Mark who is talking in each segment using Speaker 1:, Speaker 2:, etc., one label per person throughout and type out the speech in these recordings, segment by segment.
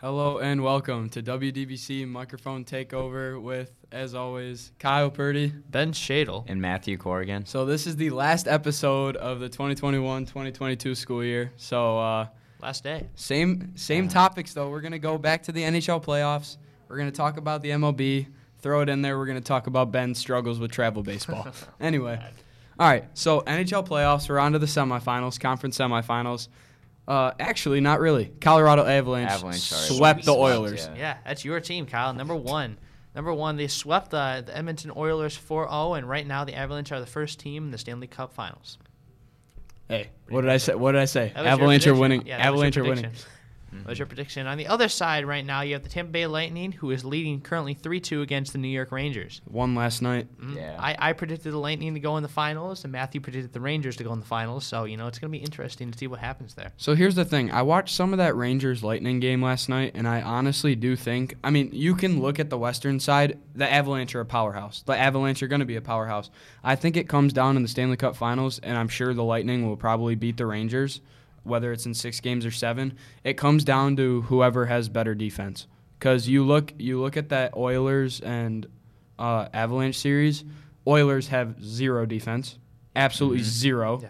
Speaker 1: Hello and welcome to WDBC Microphone Takeover with, as always, Kyle Purdy.
Speaker 2: Ben Shadle.
Speaker 3: and Matthew Corrigan.
Speaker 1: So this is the last episode of the 2021-2022 school year. So uh,
Speaker 2: Last day.
Speaker 1: same same topics though. We're gonna go back to the NHL playoffs. We're gonna talk about the MLB. Throw it in there. We're gonna talk about Ben's struggles with travel baseball. anyway, all right. So NHL playoffs. We're on to the semifinals, conference semifinals. Uh, actually, not really. Colorado Avalanche,
Speaker 3: Avalanche, sorry.
Speaker 1: swept the
Speaker 3: Swept,
Speaker 1: Oilers.
Speaker 3: yeah.
Speaker 2: Yeah, that's your team, Kyle. Number one. Number one, they swept uh, the Edmonton Oilers 4 0, and right now the Avalanche are the first team in the Stanley Cup finals.
Speaker 1: Hey, what did I say? What did I say?
Speaker 2: That was your
Speaker 1: Avalanche are winning.
Speaker 2: Yeah, that was your
Speaker 1: Avalanche are winning.
Speaker 2: Prediction. That was your prediction. On the other side, right now, you have the Tampa Bay Lightning, who is leading currently 3 2 against the New York Rangers.
Speaker 1: Won last night.
Speaker 2: Mm.
Speaker 3: Yeah.
Speaker 2: I, I predicted the Lightning to go in the finals, and Matthew predicted the Rangers to go in the finals. So, you know, it's going to be interesting to see what happens there.
Speaker 1: So here's the thing. I watched some of that Rangers Lightning game last night, and I honestly do think. I mean, you can look at the Western side. The Avalanche are a powerhouse. The Avalanche are going to be a powerhouse. I think it comes down in the Stanley Cup Finals, and I'm sure the Lightning will probably beat the Rangers, whether it's in six games or seven. It comes down to whoever has better defense. Because you look, you look at that Oilers and uh, Avalanche series. Oilers have zero defense, absolutely mm-hmm. zero
Speaker 2: Yeah.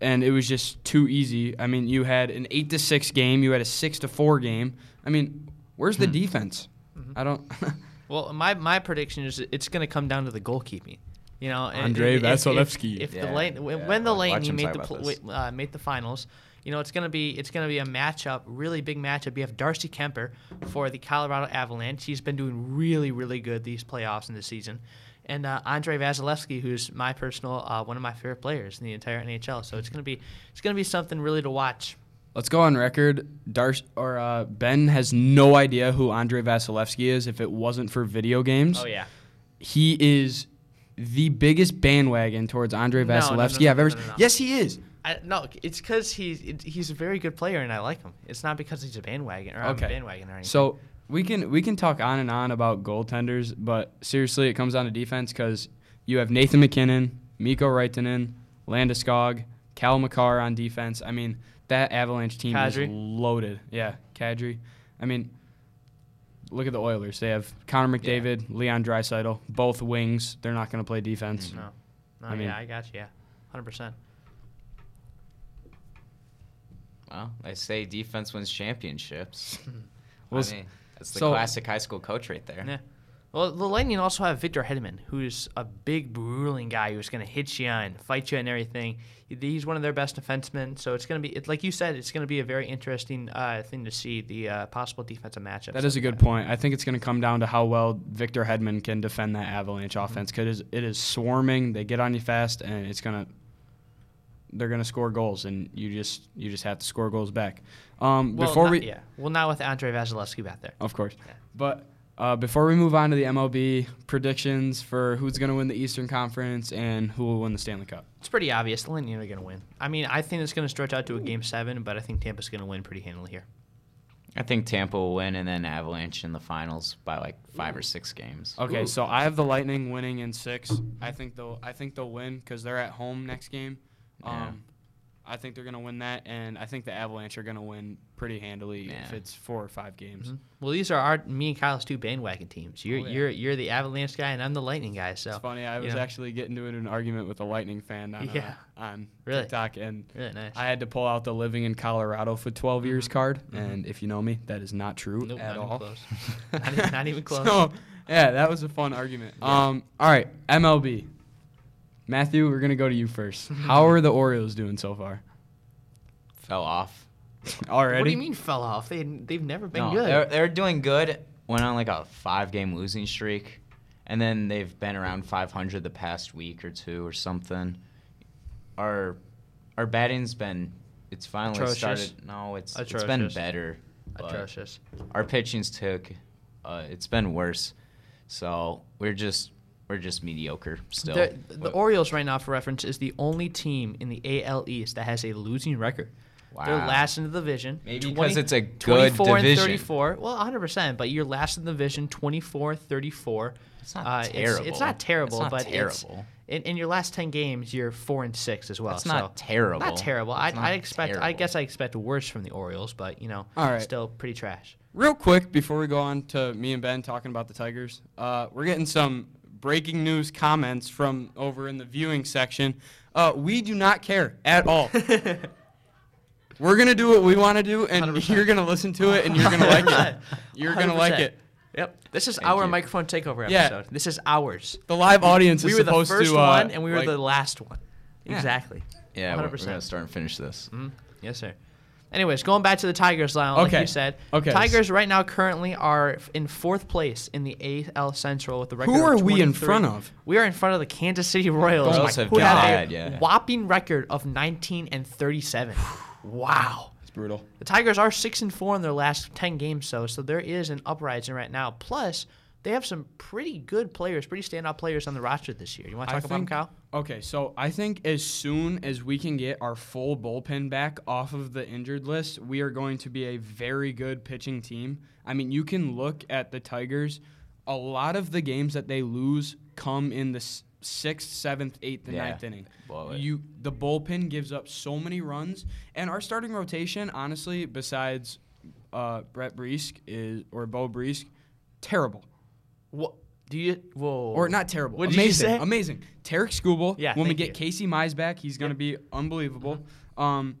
Speaker 1: and it was just too easy. I mean, you had an eight to six game, you had a six to four game. I mean, where's the hmm. defense? Mm-hmm. I don't.
Speaker 2: Well, my, my prediction is it's going to come down to the goalkeeping. You know, and-
Speaker 1: Andrei
Speaker 2: if- if-
Speaker 1: Vasilevskiy.
Speaker 2: If, the
Speaker 3: Yeah,
Speaker 2: Light, when,
Speaker 3: yeah,
Speaker 2: when the
Speaker 3: watch
Speaker 2: Lightning
Speaker 3: him
Speaker 2: made the pl-
Speaker 3: this.
Speaker 2: uh, made the finals, you know it's gonna be it's gonna be a matchup, really big matchup. You have Darcy Kuemper for the Colorado Avalanche. He's been doing really really good these playoffs in this season, and uh, Andrei Vasilevskiy, who's my personal uh, one of my favorite players in the entire NHL. So it's gonna be it's gonna be something really to watch.
Speaker 1: Let's go on record. Darsh or uh, Ben has no idea who Andrei Vasilevskiy is. If it wasn't for video games,
Speaker 2: Oh yeah.
Speaker 1: he is the biggest bandwagon towards Andrei
Speaker 2: No, no, no,
Speaker 1: Vasilevskiy
Speaker 2: no,
Speaker 1: I've ever.
Speaker 2: no.
Speaker 1: Yes, he is.
Speaker 2: I, no, it's because he's it, he's a very good player and I like him. It's not because he's a bandwagon or I'm
Speaker 1: Okay.
Speaker 2: a bandwagon or anything.
Speaker 1: So we can we can talk on and on about goaltenders, but seriously, it comes down to defense because you have Nathan MacKinnon, Mikko Rantanen, Landeskog, Cale Makar on defense. I mean, that Avalanche team
Speaker 2: Kadri.
Speaker 1: is loaded. Yeah, Kadri. I mean, look at the Oilers. They have Connor
Speaker 2: Yeah.
Speaker 1: McDavid, Leon Draisaitl, both wings. They're not going to play defense.
Speaker 2: no, no,
Speaker 1: I mean-
Speaker 2: yeah, I got you. Yeah, hundred percent.
Speaker 3: Well, they say defense wins championships.
Speaker 1: Well,
Speaker 3: I mean, that's the
Speaker 1: so-
Speaker 3: classic high school coach right there.
Speaker 2: Yeah. Well, the Lightning also have Victor Hedman, who's a big, grueling guy who's going to hit you and fight you and everything. He's one of their best defensemen, so it's going to be, it, like you said, it's going to be a very interesting uh, thing to see the uh, possible defensive matchups.
Speaker 1: That is a good point. I think it's going to come down to how well Victor Hedman can defend that Avalanche offense because it is swarming. They get on you fast, and it's gonna they're gonna score goals, and you just you just have to score goals back. Um,
Speaker 2: Well,
Speaker 1: before
Speaker 2: not-
Speaker 1: we,
Speaker 2: yeah, well, not with Andre Vasilevskiy back there.
Speaker 1: of course,
Speaker 2: Yeah.
Speaker 1: but uh, before we move on to the MLB predictions for who's going to win the Eastern Conference and who will win the Stanley Cup.
Speaker 2: It's pretty obvious. The Lightning are going to win. I mean, I think it's going to stretch out to a game seven, but I think Tampa's going to win pretty handily here.
Speaker 3: I think Tampa will win and then Avalanche in the finals by like five or six games.
Speaker 1: Okay,
Speaker 2: Ooh.
Speaker 1: so I have the Lightning winning in six. I think they'll I think they'll win because they're at home next game. Um,
Speaker 3: Yeah.
Speaker 1: I think they're gonna win that, and I think the Avalanche are gonna win pretty handily if it's four or five games.
Speaker 2: Mhm. Well, these are our me and Kyle's two bandwagon teams. You're
Speaker 1: Oh, yeah.
Speaker 2: you're you're the Avalanche guy, and I'm the Lightning guy. So
Speaker 1: It's funny. I was
Speaker 2: know.
Speaker 1: actually getting into an argument with a Lightning fan on
Speaker 2: Yeah.
Speaker 1: uh, on
Speaker 2: Really?
Speaker 1: TikTok, and
Speaker 2: really nice.
Speaker 1: I had to pull out the living in Colorado for 12 years
Speaker 2: Mhm.
Speaker 1: card.
Speaker 2: Mhm.
Speaker 1: And if you know me, that is not true
Speaker 2: Nope,
Speaker 1: at
Speaker 2: not even
Speaker 1: all.
Speaker 2: close. Not even- not even close.
Speaker 1: So, yeah, that was a fun argument.
Speaker 2: Yeah.
Speaker 1: Um, all right, MLB. Matthew, we're gonna go to you first. How are the Orioles doing so far?
Speaker 3: Fell off.
Speaker 1: Already?
Speaker 2: What do you mean fell off? They they've never been
Speaker 3: No,
Speaker 2: good.
Speaker 3: They're, they're doing good. Went on like a five game losing streak. And then they've been around 500 the past week or two or something. Our our batting's been it's finally
Speaker 2: Atrocious.
Speaker 3: started. No, it's it's been better.
Speaker 2: Atrocious.
Speaker 3: Our pitching's took uh, it's been worse. So we're just we're just mediocre still.
Speaker 2: The, the Orioles right now, for reference, is the only team in the AL East that has a losing record.
Speaker 3: Wow.
Speaker 2: They're last in the division.
Speaker 3: Maybe because it's a good
Speaker 2: 24
Speaker 3: division.
Speaker 2: and 34. Well, 100%, but you're last in the division, 24 34.
Speaker 3: It's not
Speaker 2: Uh,
Speaker 3: terrible.
Speaker 2: It's, not terrible,
Speaker 3: It's not
Speaker 2: but it's
Speaker 3: terrible.
Speaker 2: in, in your last 10 games, you're 4 and 6 as well.
Speaker 3: That's not terrible.
Speaker 2: Not terrible. I,
Speaker 3: not
Speaker 2: I expect I guess I expect worse from the Orioles, but you know,
Speaker 1: All right.
Speaker 2: still pretty trash.
Speaker 1: Real quick before we go on to me and Ben talking about the Tigers, uh, we're getting some breaking news comments from over in the viewing section. Uh, we do not care at all. we're gonna do what we want to do, and
Speaker 2: 100%.
Speaker 1: you're gonna listen to it, and you're gonna like it. You're gonna like
Speaker 2: 100%.
Speaker 1: it.
Speaker 2: Yep. This is
Speaker 3: Thank
Speaker 2: our
Speaker 3: you.
Speaker 2: microphone takeover
Speaker 1: Yeah.
Speaker 2: episode. This is ours.
Speaker 1: The live audience
Speaker 2: We
Speaker 1: is
Speaker 2: were the
Speaker 1: supposed
Speaker 2: first
Speaker 1: to. Uh,
Speaker 2: one and we were
Speaker 1: like-
Speaker 2: the last one.
Speaker 1: Yeah.
Speaker 2: Exactly.
Speaker 3: Yeah, we're, we're
Speaker 2: 100%.
Speaker 3: gonna start and finish this.
Speaker 2: Mhm. Yes, sir. Anyways, going back to the Tigers, Lyle, like you said,
Speaker 1: Okay.
Speaker 2: Tigers right now currently are in fourth place in the AL Central with the record.
Speaker 1: Who
Speaker 2: of
Speaker 1: are we in front of?
Speaker 2: We are in front of the Kansas City Royals,
Speaker 3: Royals have
Speaker 2: who
Speaker 3: been
Speaker 2: have a
Speaker 3: yeah.
Speaker 2: whopping record of 19 and 37. wow.
Speaker 1: It's brutal.
Speaker 2: The Tigers are six and four in their last ten games, so so there is an uprising right now. Plus, they have some pretty good players, pretty standout players on the roster this year. You want to
Speaker 1: I
Speaker 2: talk about them, Kyle?
Speaker 1: Okay, so I think as soon as we can get our full bullpen back off of the injured list, we are going to be a very good pitching team. I mean, you can look at the Tigers. A lot of the games that they lose come in the sixth, seventh, eighth, and
Speaker 3: Yeah,
Speaker 1: ninth inning.
Speaker 3: blow.
Speaker 1: You the bullpen gives up so many runs, and our starting rotation, honestly, besides uh, Brett Brieske is or Beau Brieske, terrible.
Speaker 2: What do you? Whoa.
Speaker 1: Or not terrible.
Speaker 2: What did you
Speaker 1: amazing.
Speaker 2: say?
Speaker 1: Amazing. Tarik Skubal.
Speaker 2: Yeah,
Speaker 1: When we get
Speaker 2: you.
Speaker 1: Casey Mize back, he's going to be unbelievable. Um,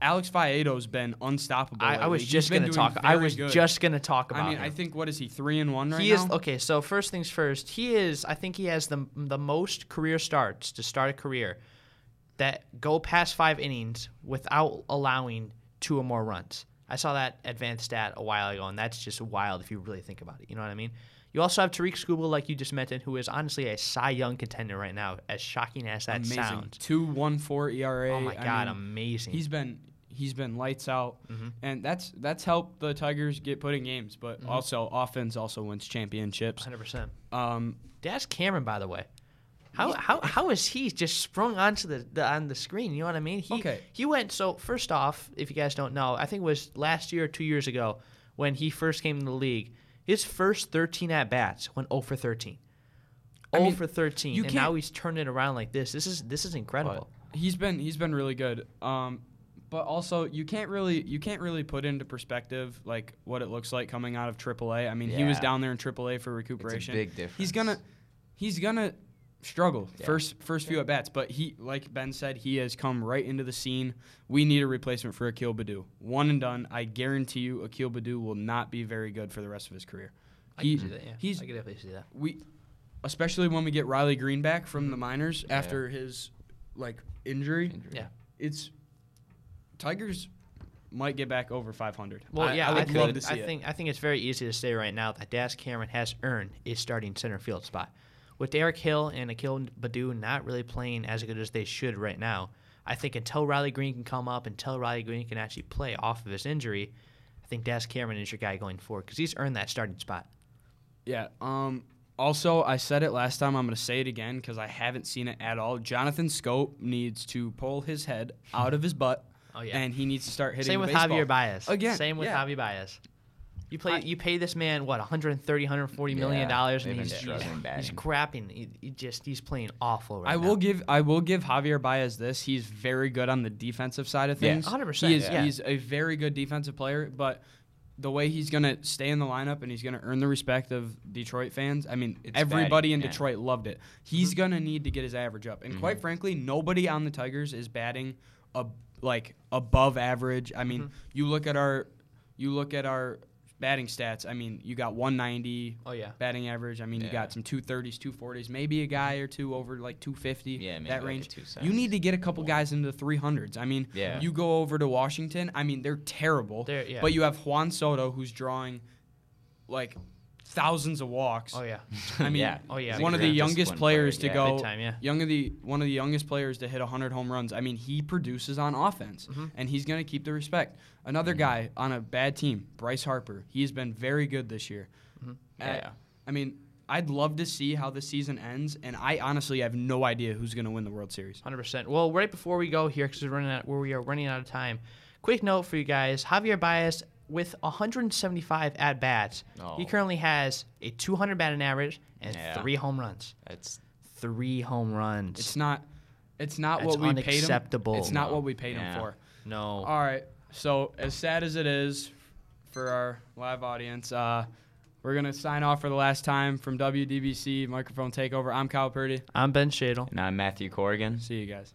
Speaker 1: Alex Faedo's been unstoppable.
Speaker 2: I, I was.
Speaker 1: He's
Speaker 2: just gonna talk. I was
Speaker 1: good.
Speaker 2: just gonna talk about.
Speaker 1: I mean,
Speaker 2: him.
Speaker 1: I think what is he three and one right
Speaker 2: he
Speaker 1: now?
Speaker 2: is okay. So first things first, he is. I think he has the the most career starts to start a career that go past five innings without allowing two or more runs. I saw that advanced stat a while ago, and that's just wild if you really think about it. You know what I mean? You also have Tarik Skubal, like you just mentioned, who is honestly a Cy Young contender right now. As shocking as that
Speaker 1: amazing.
Speaker 2: sounds.
Speaker 1: Two one four ERA.
Speaker 2: Oh my
Speaker 1: I
Speaker 2: God,
Speaker 1: mean,
Speaker 2: amazing.
Speaker 1: He's been he's been lights out,
Speaker 2: Mhm.
Speaker 1: and that's that's helped the Tigers get put in games. But
Speaker 2: Mhm.
Speaker 1: also offense also wins championships.
Speaker 2: 100%.
Speaker 1: Um,
Speaker 2: Daz Cameron, by the way. How, how, how is he just sprung onto the, the on the screen? You know what I mean? He,
Speaker 1: Okay.
Speaker 2: He went so first off, if you guys don't know, I think it was last year or two years ago when he first came in the league. His first 13 at bats went 0 for 13.
Speaker 1: I
Speaker 2: 0
Speaker 1: mean,
Speaker 2: for 13,
Speaker 1: you
Speaker 2: and now he's turned it around like this. This is this is incredible.
Speaker 1: he's been he's been really good. Um, but also you can't really you can't really put into perspective like what it looks like coming out of AAA. I mean, he was down there in AAA for recuperation.
Speaker 3: big difference.
Speaker 1: He's gonna he's gonna struggle
Speaker 3: Yeah.
Speaker 1: first first few at bats, but he like Ben said, he has come right into the scene. We need a replacement for Akil Baddoo. One and done. I guarantee you, Akil Baddoo will not be very good for the rest of his career.
Speaker 2: I
Speaker 1: He-
Speaker 2: can see that. Yeah,
Speaker 1: he's
Speaker 2: I can definitely see that.
Speaker 1: we especially when we get Riley Greene back from the minors
Speaker 3: Yeah.
Speaker 1: after his like injury.
Speaker 3: Injury.
Speaker 2: Yeah.
Speaker 1: It's Tigers might get back over 500.
Speaker 2: Well,
Speaker 1: I,
Speaker 2: yeah,
Speaker 1: I
Speaker 2: I,
Speaker 1: would
Speaker 2: think
Speaker 1: love to see
Speaker 2: I
Speaker 1: it.
Speaker 2: think I think it's very easy to say right now that Daz Cameron has earned a starting center field spot. With Derek Hill and Akil Baddoo not really playing as good as they should right now, I think until Riley Greene can come up, until Riley Greene can actually play off of his injury, I think Daz Cameron is your guy going forward because he's earned that starting spot.
Speaker 1: Yeah. Um. Also, I said it last time. I'm going to say it again because I haven't seen it at all. Jonathan Schoop needs to pull his head out of his butt,
Speaker 2: Oh yeah.
Speaker 1: and he needs to start hitting.
Speaker 2: Same with
Speaker 1: baseball.
Speaker 2: Javier Baez.
Speaker 1: Again,
Speaker 2: Same with
Speaker 1: yeah.
Speaker 2: Javier Baez. You play.
Speaker 1: I-
Speaker 2: you pay this man what 130, 140 million
Speaker 3: Yeah,
Speaker 2: dollars, and he's, he's, he's
Speaker 3: batting.
Speaker 2: crapping. He, he just he's playing awful right
Speaker 1: I
Speaker 2: now.
Speaker 1: will give I will give Javier Baez this. He's very good on the defensive side of
Speaker 3: Yeah.
Speaker 1: things.
Speaker 2: 100%,
Speaker 1: He
Speaker 2: yeah.
Speaker 1: He's a very good defensive player, but the way he's gonna stay in the lineup and he's gonna earn the respect of Detroit fans. I mean,
Speaker 3: It's
Speaker 1: everybody
Speaker 3: batting,
Speaker 1: in
Speaker 3: yeah.
Speaker 1: Detroit loved it. He's gonna need to get his average up, and
Speaker 3: Mm-hmm.
Speaker 1: quite frankly, nobody on the Tigers is batting a like above average. I mean,
Speaker 2: Mm-hmm.
Speaker 1: you look at our you look at our batting stats. I mean, you got 190
Speaker 2: Oh yeah.
Speaker 1: batting average. I mean, you got some 230s, 240s, maybe a guy or two over like 250.
Speaker 3: Yeah, maybe
Speaker 1: that
Speaker 3: like
Speaker 1: range. You need to get a couple guys into the 300s. I mean,
Speaker 3: Yeah.
Speaker 1: you go over to Washington. I mean, they're terrible.
Speaker 2: They're- yeah.
Speaker 1: But you have Juan Soto who's drawing like thousands of walks.
Speaker 2: Oh yeah.
Speaker 1: I mean,
Speaker 3: Yeah.
Speaker 2: Oh, yeah.
Speaker 1: one of the youngest players
Speaker 3: player,
Speaker 1: to
Speaker 3: yeah.
Speaker 1: go
Speaker 2: Big time, yeah.
Speaker 1: young of the one of the youngest players to hit 100 home runs. I mean, he produces on offense,
Speaker 2: Mm-hmm.
Speaker 1: and he's going to keep the respect. Another guy on a bad team, Bryce Harper. He's been very good this year.
Speaker 2: Mm-hmm.
Speaker 1: At-
Speaker 3: Yeah.
Speaker 1: I mean, I'd love to see how the season ends, and I honestly have no idea who's going to win the World Series.
Speaker 2: Hundred percent. Well, right before we go here, because we're running out, where we are running out of time, quick note for you guys: Javier Baez with 175 at bats,
Speaker 3: Oh.
Speaker 2: he currently has a 200 batting average and
Speaker 3: Yeah.
Speaker 2: three home runs.
Speaker 3: It's
Speaker 2: Three home runs.
Speaker 1: It's not. It's not
Speaker 2: That's
Speaker 1: what we paid him. It's not
Speaker 3: No.
Speaker 1: what we paid him for.
Speaker 2: no.
Speaker 1: All right. So as sad as it is for our live audience, uh, we're gonna sign off for the last time from WDBC Microphone Takeover. I'm Kyle Purdy.
Speaker 2: I'm Ben Shadle.
Speaker 3: and I'm Matthew Corrigan.
Speaker 1: See you guys.